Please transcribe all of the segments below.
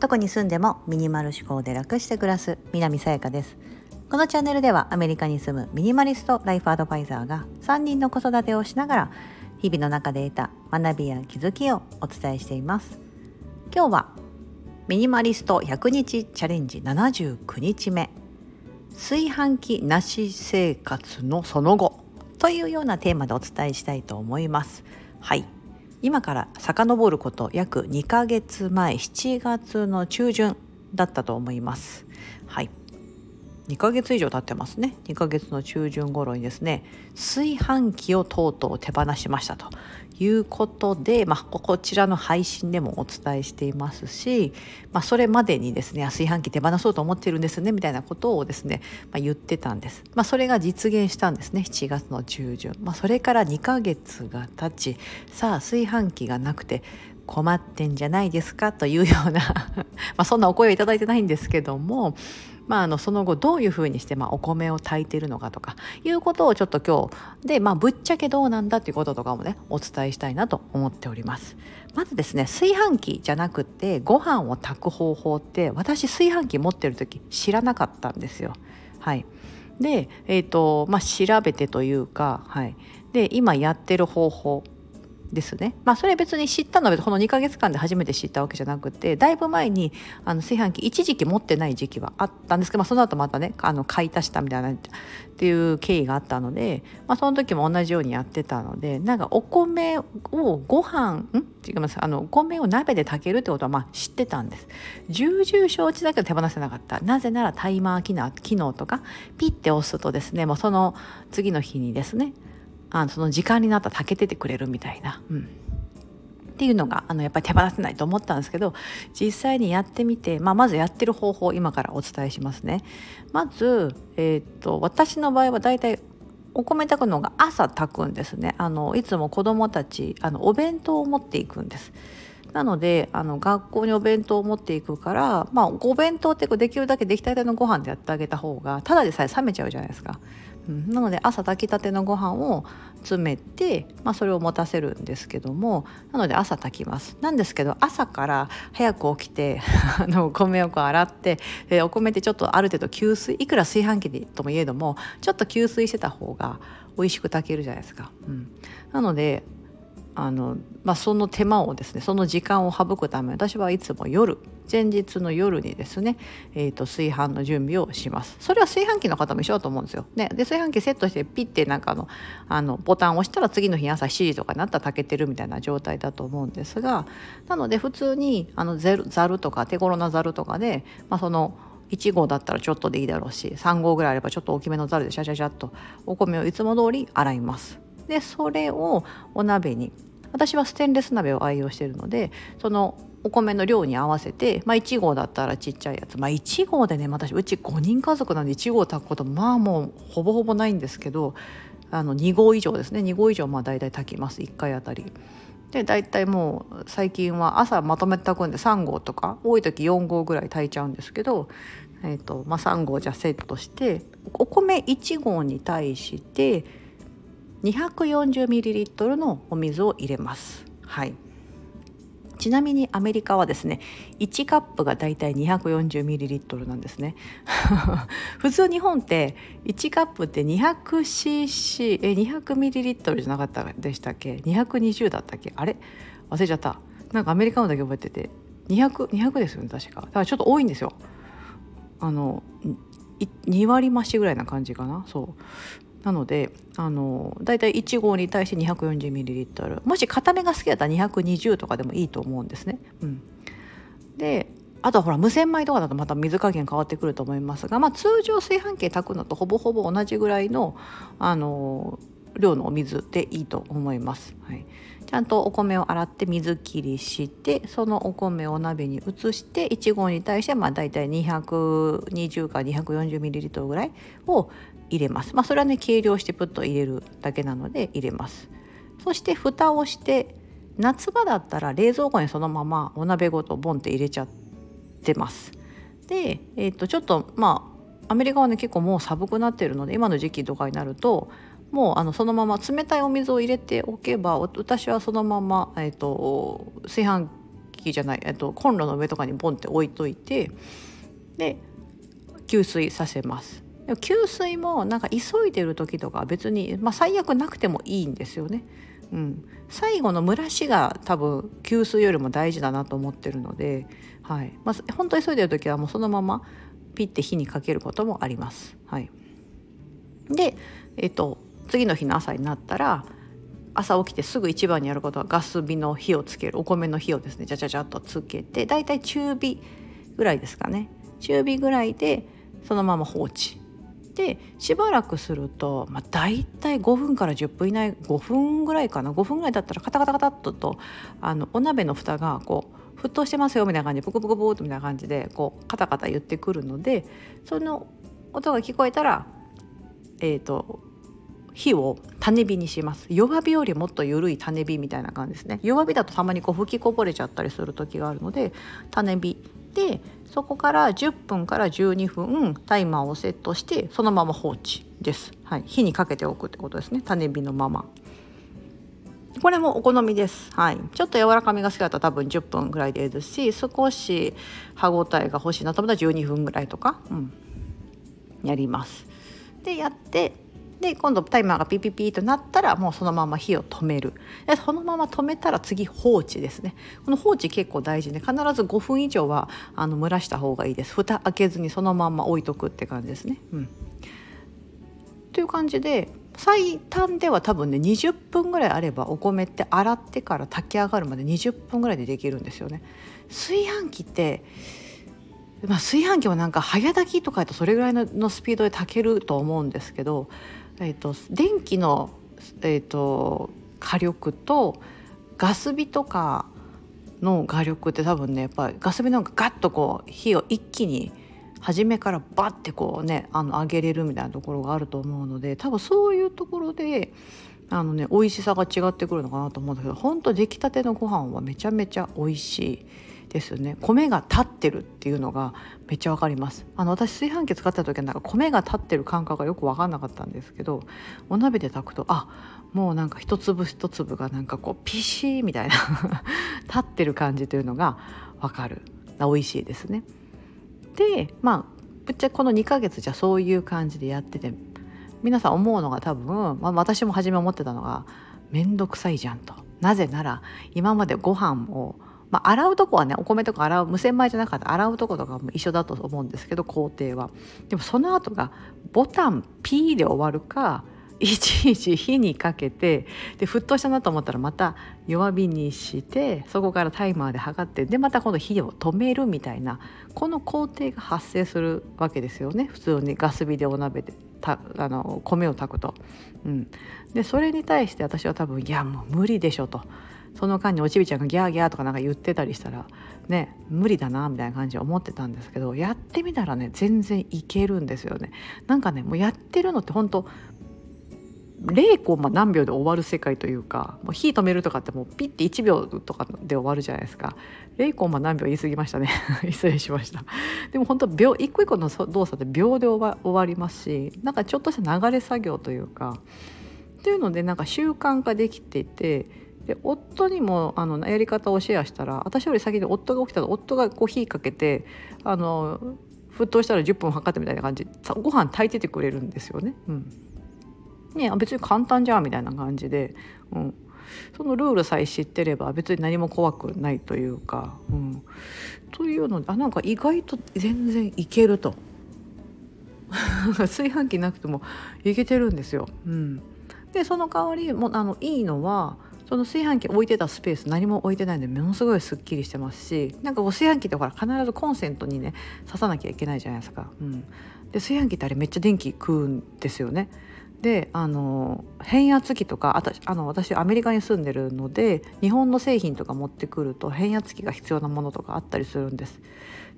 どこに住んでもミニマル思考で楽して暮らす南さやかです。このチャンネルではアメリカに住むミニマリストライフアドバイザーが3人の子育てをしながら日々の中で得た学びや気づきをお伝えしています。今日はミニマリスト100日チャレンジ79日目。炊飯器なし生活のその後というようなテーマでお伝えしたいと思います。はい。今から遡ること約2ヶ月前7月の中旬だったと思います。はい。2ヶ月以上経ってますね。2ヶ月の中旬頃にですね炊飯器をとうとう手放しましたと。いうことで、まあ、こちらの配信でもお伝えしていますし、まあ、それまでにですね炊飯器手放そうと思ってるんですねみたいなことをですね、まあ、言ってたんです、まあ、それが実現したんですね7月の中旬、まあ、それから2ヶ月が経ちさあ炊飯器がなくて困ってんじゃないですかというような まあそんなお声をいただいてないんですけどもまあ、あのその後どういうふうにして、まあ、お米を炊いてるのかとかいうことをちょっと今日で、まあ、ぶっちゃけどうなんだっていうこととかもねお伝えしたいなと思っております。まずですね炊飯器じゃなくてご飯を炊く方法って私炊飯器持ってる時知らなかったんですよ。はい。で、えーとまあ、調べてというか、はい、で今やってる方法ですね。まあそれ別に知ったのはこの2ヶ月間で初めて知ったわけじゃなくてだいぶ前にあの炊飯器一時期持ってない時期はあったんですけど、まあ、その後またねあの買い足したみたいなっていう経緯があったので、まあ、その時も同じようにやってたのでなんかお米をご飯ん？違いますあのお米を鍋で炊けるってことはまあ知ってたんです。重々承知だけど手放せなかった。なぜならタイマー機能機能とかピッて押すとですねもうその次の日にですねあのその時間になったら炊けててくれるみたいな。うんっていうのがあのやっぱり手放せないと思ったんですけど実際にやってみて、まあ、まずやってる方法今からお伝えしますね。まず、えー、っと私の場合はだいたいお米炊くのが朝炊くんですねあのいつも子どもたちあのお弁当を持っていくんです。なのであの学校にお弁当を持っていくから、まあ、お弁当ってできるだけ出来たてのご飯でやってあげた方がただでさえ冷めちゃうじゃないですか。うん、なので朝炊きたてのご飯を詰めて、まあ、それを持たせるんですけどもなので朝炊きます。なんですけど朝から早く起きて あのお米をこう洗って、えお米ってちょっとある程度吸水いくら炊飯器ともいえどもちょっと吸水してた方が美味しく炊けるじゃないですか。うん、なのであの、まあ、その手間をですねその時間を省くため私はいつも夜前日の夜にですね、えーと、炊飯の準備をします。それは炊飯器の方も一緒だと思うんですよ、ね、で炊飯器セットしてピッてなんかのあのボタンを押したら次の日朝7時とかになったら炊けてるみたいな状態だと思うんですがなので普通にあのざるとか手頃なざるとかで、まあ、その1合だったらちょっとでいいだろうし3合ぐらいあればちょっと大きめのざるでシャシャシャっとお米をいつも通り洗います。でそれをお鍋に私はステンレス鍋を愛用しているのでそのお米の量に合わせて、まあ、1合だったらちっちゃいやつ、まあ、1合でね私うち5人家族なんで1合炊くことまあもうほぼほぼないんですけどあの2合以上ですね。2合以上まあ大体炊きます。1回あたり。で大体もう最近は朝まとめて炊くんで3合とか多い時4合ぐらい炊いちゃうんですけど、えーとまあ、3合じゃセットしてお米1合に対して 240ml のお水を入れます。はい。ちなみにアメリカはですね1カップがだいたい 240ml なんですね。普通日本って1カップって 200cc え 200ml じゃなかったでしたっけ？220だったっけ？あれ？忘れちゃった。なんかアメリカのだけ覚えてて。200200 200ですよね確か。だからちょっと多いんですよ。あの2割増しぐらいな感じかな。そう。なのであのだいたい1合に対して 240ml もし固めが好きだったら220とかでもいいと思うんですね。うん、であとはほら無洗米とかだとまた水加減変わってくると思いますが、まあ、通常炊飯器炊くのとほぼほぼ同じぐらいのあの量のお水でいいと思います。はい、ちゃんとお米を洗って水切りしてそのお米を鍋に移して1合に対してまあ大体220か 240ml ぐらいを入れます。まあ、それはね計量してプッと入れるだけなので入れます。そして蓋をして夏場だったら冷蔵庫にそのままお鍋ごとボンって入れちゃってます。で、えー、とちょっとまあアメリカはね結構もう寒くなってるので今の時期とかになるともうあのそのまま冷たいお水を入れておけば私はそのまま、えーと、炊飯器じゃない、えーと、コンロの上とかにボンって置いといてで給水させます。給水もなんか急いでる時とか別に、まあ、最悪なくてもいいんですよね。うん、最後の蒸らしが多分給水よりも大事だなと思ってるので、はいまあ、本当急いでる時はもうそのままピッて火にかけることもあります。はい、で、えっと、次の日の朝になったら朝起きてすぐ一番にやることはガス火の火をつけるお米の火をですねじゃじゃじゃっとつけてだいたい中火ぐらいですかね。中火ぐらいでそのまま放置。でしばらくすると、まあ、大体5分から10分以内5分ぐらいかな。5分ぐらいだったらカタカタカタっととあのお鍋の蓋がこう沸騰してますよみたいな感じ。でブクブクブクみたいな感じでこうカタカタ言ってくるのでその音が聞こえたらえっ、ー、と火を種火にします。弱火よりもっと緩い種火みたいな感じですね。弱火だとたまにこう吹きこぼれちゃったりする時があるので種火でそこから10分から12分タイマーをセットしてそのまま放置です、はい、火にかけておくってことですね。種火のまま。これもお好みです、はい、ちょっと柔らかみが好きだったら多分10分ぐらいでいいですし少し歯ごたえが欲しいなと思ったら12分ぐらいとか、うん、やります。でやってで今度タイマーがピピピとなったらもうそのまま火を止めるでそのまま止めたら次放置ですねこの放置結構大事で、必ず5分以上はあの蒸らした方がいいです蓋開けずにそのまま置いとくって感じですね。うん、という感じで最短では多分ね20分ぐらいあればお米って洗ってから炊き上がるまで20分ぐらいでできるんですよね。炊飯器ってまあ、炊飯器はなんか早炊きとかやとそれぐらいのスピードで炊けると思うんですけどえーと、電気の、えーと、火力とガス火とかの火力って多分ねやっぱりガス火の方がガッとこう火を一気に初めからバッてこうねあの上げれるみたいなところがあると思うので多分そういうところであのね美味しさが違ってくるのかなと思うんだけど本当出来たてのご飯はめちゃめちゃ美味しい。ですね。米が立ってるっていうのがめっちゃわかります。あの私炊飯器使った時はなんか米が立ってる感覚がよく分かんなかったんですけどお鍋で炊くとあもうなんか一粒一粒がなんかこうピシーみたいな 立ってる感じというのが分かる。美味しいですね。でまあぶっちゃこの2ヶ月じゃそういう感じでやってて皆さん思うのが多分、まあ、私も初め思ってたのが面倒くさいじゃんと。なぜなら今までご飯をまあ、洗うとこはねお米とか洗う無洗米じゃなかった洗うとことかも一緒だと思うんですけど工程はでもその後がボタン P で終わるか いちいち火にかけてで沸騰したなと思ったらまた弱火にしてそこからタイマーで測ってでまた今度火を止めるみたいなこの工程が発生するわけですよね普通にガス火でお鍋でたあの米を炊くと。うん、でそれに対して私は多分いやもう無理でしょと。その間におちびちゃんがギャーギャーとかなんか言ってたりしたらね無理だなみたいな感じで思ってたんですけどやってみたらね全然いけるんですよね。なんかねもうやってるのって本当0コンマ何秒で終わる世界というかもう火止めるとかってもうピッて1秒とかで終わるじゃないですか。0コンマ何秒言い過ぎましたね。失礼しました。でも本当秒一個一個の動作って秒で終わりますしなんかちょっとした流れ作業というかっていうのでなんか習慣化できていてで夫にもあのやり方をシェアしたら私より先に夫が起きたら夫がこう火かけてあの沸騰したら10分測ってみたいな感じ。ご飯炊いててくれるんですよね。うん、ね別に簡単じゃんみたいな感じで、うん、そのルールさえ知ってれば別に何も怖くないというか、うん、というのであなんか意外と全然いけると。炊飯器なくてもいけてるんですよ。うん、でその代わりもあのいいのはその炊飯器置いてたスペース何も置いてないんでものすごいすっきりしてますしなんか炊飯器ってほら必ずコンセントにね刺さなきゃいけないじゃないですか。うん、で炊飯器ってあれめっちゃ電気食うんですよね。であの変圧器とかあたあの私アメリカに住んでるので日本の製品とか持ってくると変圧器が必要なものとかあったりするんです。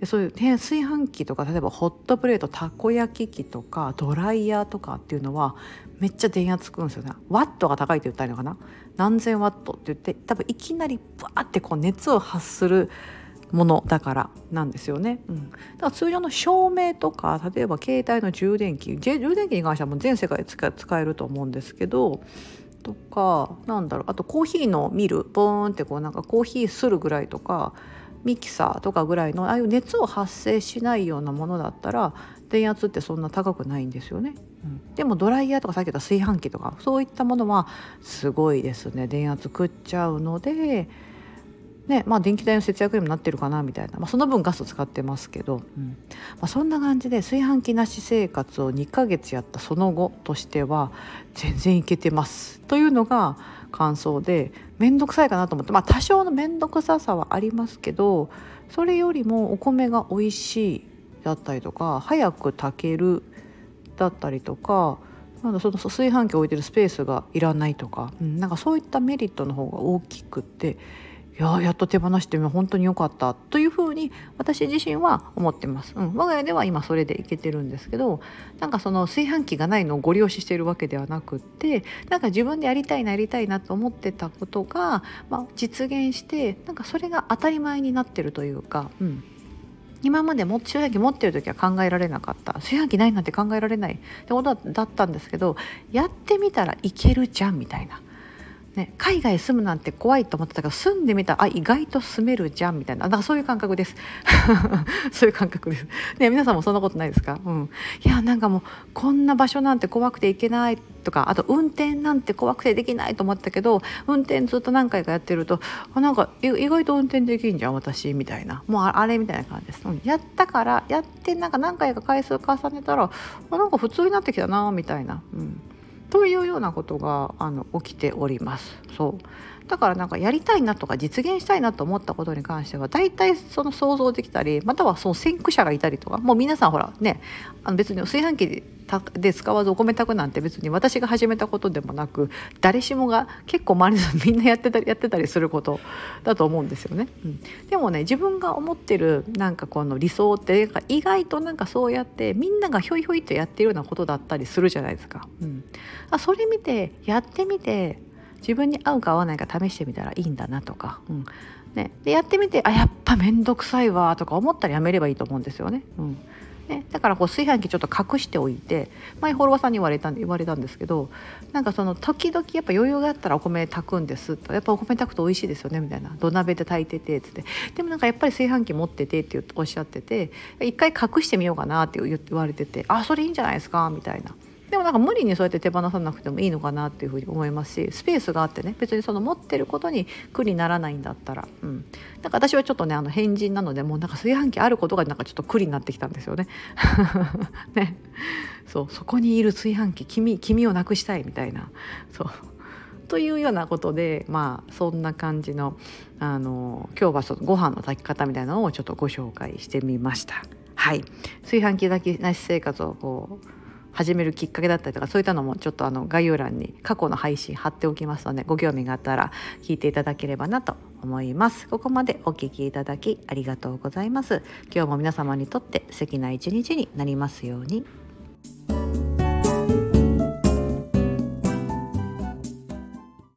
でそういう炊飯器とか例えばホットプレートたこ焼き器とかドライヤーとかっていうのはめっちゃ電圧くんですよね。ワットが高いって言ったらいいのかな？何千ワットって言って多分いきなりバーってこう熱を発するものだからなんですよね。うん、だから通常の照明とか例えば携帯の充電器充電器に関してはもう全世界で使えると思うんですけどとかなんだろう。あとコーヒーのミルボーンってこうなんかコーヒーするぐらいとかミキサーとかぐらいのああいう熱を発生しないようなものだったら電圧ってそんな高くないんですよね。うん、でもドライヤーとかさっき言った炊飯器とかそういったものはすごいですね電圧食っちゃうので。ねまあ、電気代の節約にもなってるかなみたいな、まあ、その分ガス使ってますけど、うん。まあ、そんな感じで炊飯器なし生活を2ヶ月やったその後としては全然いけてます。というのが感想で面倒くさいかなと思って。まあ多少の面倒くささはありますけどそれよりもお米が美味しいだったりとか早く炊けるだったりとかなんだその炊飯器置いてるスペースがいらないとか、うん、なんかそういったメリットの方が大きくっていややっと手放してみ本当に良かった。というふうに私自身は思ってます、うん、我が家では今それでいけてるんですけどなんかその炊飯器がないのをご利用ししているわけではなくってなんか自分でやりたいなやりたいなと思ってたことが、まあ、実現してなんかそれが当たり前になってるというか、うん、今までも炊飯器持ってる時は考えられなかった。炊飯器ないなんて考えられないってことだったんですけどやってみたらいけるじゃんみたいな。ね、海外住むなんて怖いと思ってたけど住んでみたらあ意外と住めるじゃんみたいな。だかそういう感覚です。そういう感覚です、ね、皆さんもそんなことないですか、うん、いやなんかもうこんな場所なんて怖くて行けないとかあと運転なんて怖くてできないと思ったけど運転ずっと何回かやってるとあなんか意外と運転できんじゃん私みたいな。もうあれみたいな感じです、うん、やったからやってなんか何回か回数重ねたらあなんか普通になってきたなみたいな。うん。というようなことがあの起きております。そうだからなんかやりたいなとか実現したいなと思ったことに関しては大体その想像できたりまたはその先駆者がいたりとかもう皆さんほらねあの別に炊飯器で使わずお米炊くなんて別に私が始めたことでもなく誰しもが結構周りのみんなやってたりやってたりすることだと思うんですよね。うん、でもね自分が思ってるなんかこの理想って意外となんかそうやってみんながひょいひょいとやってるようなことだったりするじゃないですか。うん、あそれ見てやってみて自分に合うか合わないか試してみたらいいんだなとか。うん。ね、でやってみてあやっぱ面倒くさいわとか思ったらやめればいいと思うんですよね。うん。ね、だからこう炊飯器ちょっと隠しておいて前フォロワーさんに言われた言われたんですけどなんかその時々やっぱ余裕があったらお米炊くんですと。やっぱお米炊くと美味しいですよねみたいな。土鍋で炊いててっつって。でもなんかやっぱり炊飯器持っててっておっしゃってて一回隠してみようかなって言われててあそれいいんじゃないですかみたいな。でもなんか無理にそうやって手放さなくてもいいのかなっていうふうに思いますしスペースがあってね別にその持ってることに苦にならないんだったら、うん、なんか私はちょっとねあの変人なのでもうなんか炊飯器あることがなんかちょっと苦になってきたんですよね。ね。そうそこにいる炊飯器君君をなくしたいみたいな。そう。というようなことでまあそんな感じのあの今日はそのご飯の炊き方みたいなのをちょっとご紹介してみました。はい。炊飯器だけなし生活をこう始めるきっかけだったりとかそういったのもちょっとあの概要欄に過去の配信貼っておきますのでご興味があったら聞いていただければなと思います。ここまでお聞きいただきありがとうございます。今日も皆様にとって素敵な一日になりますように。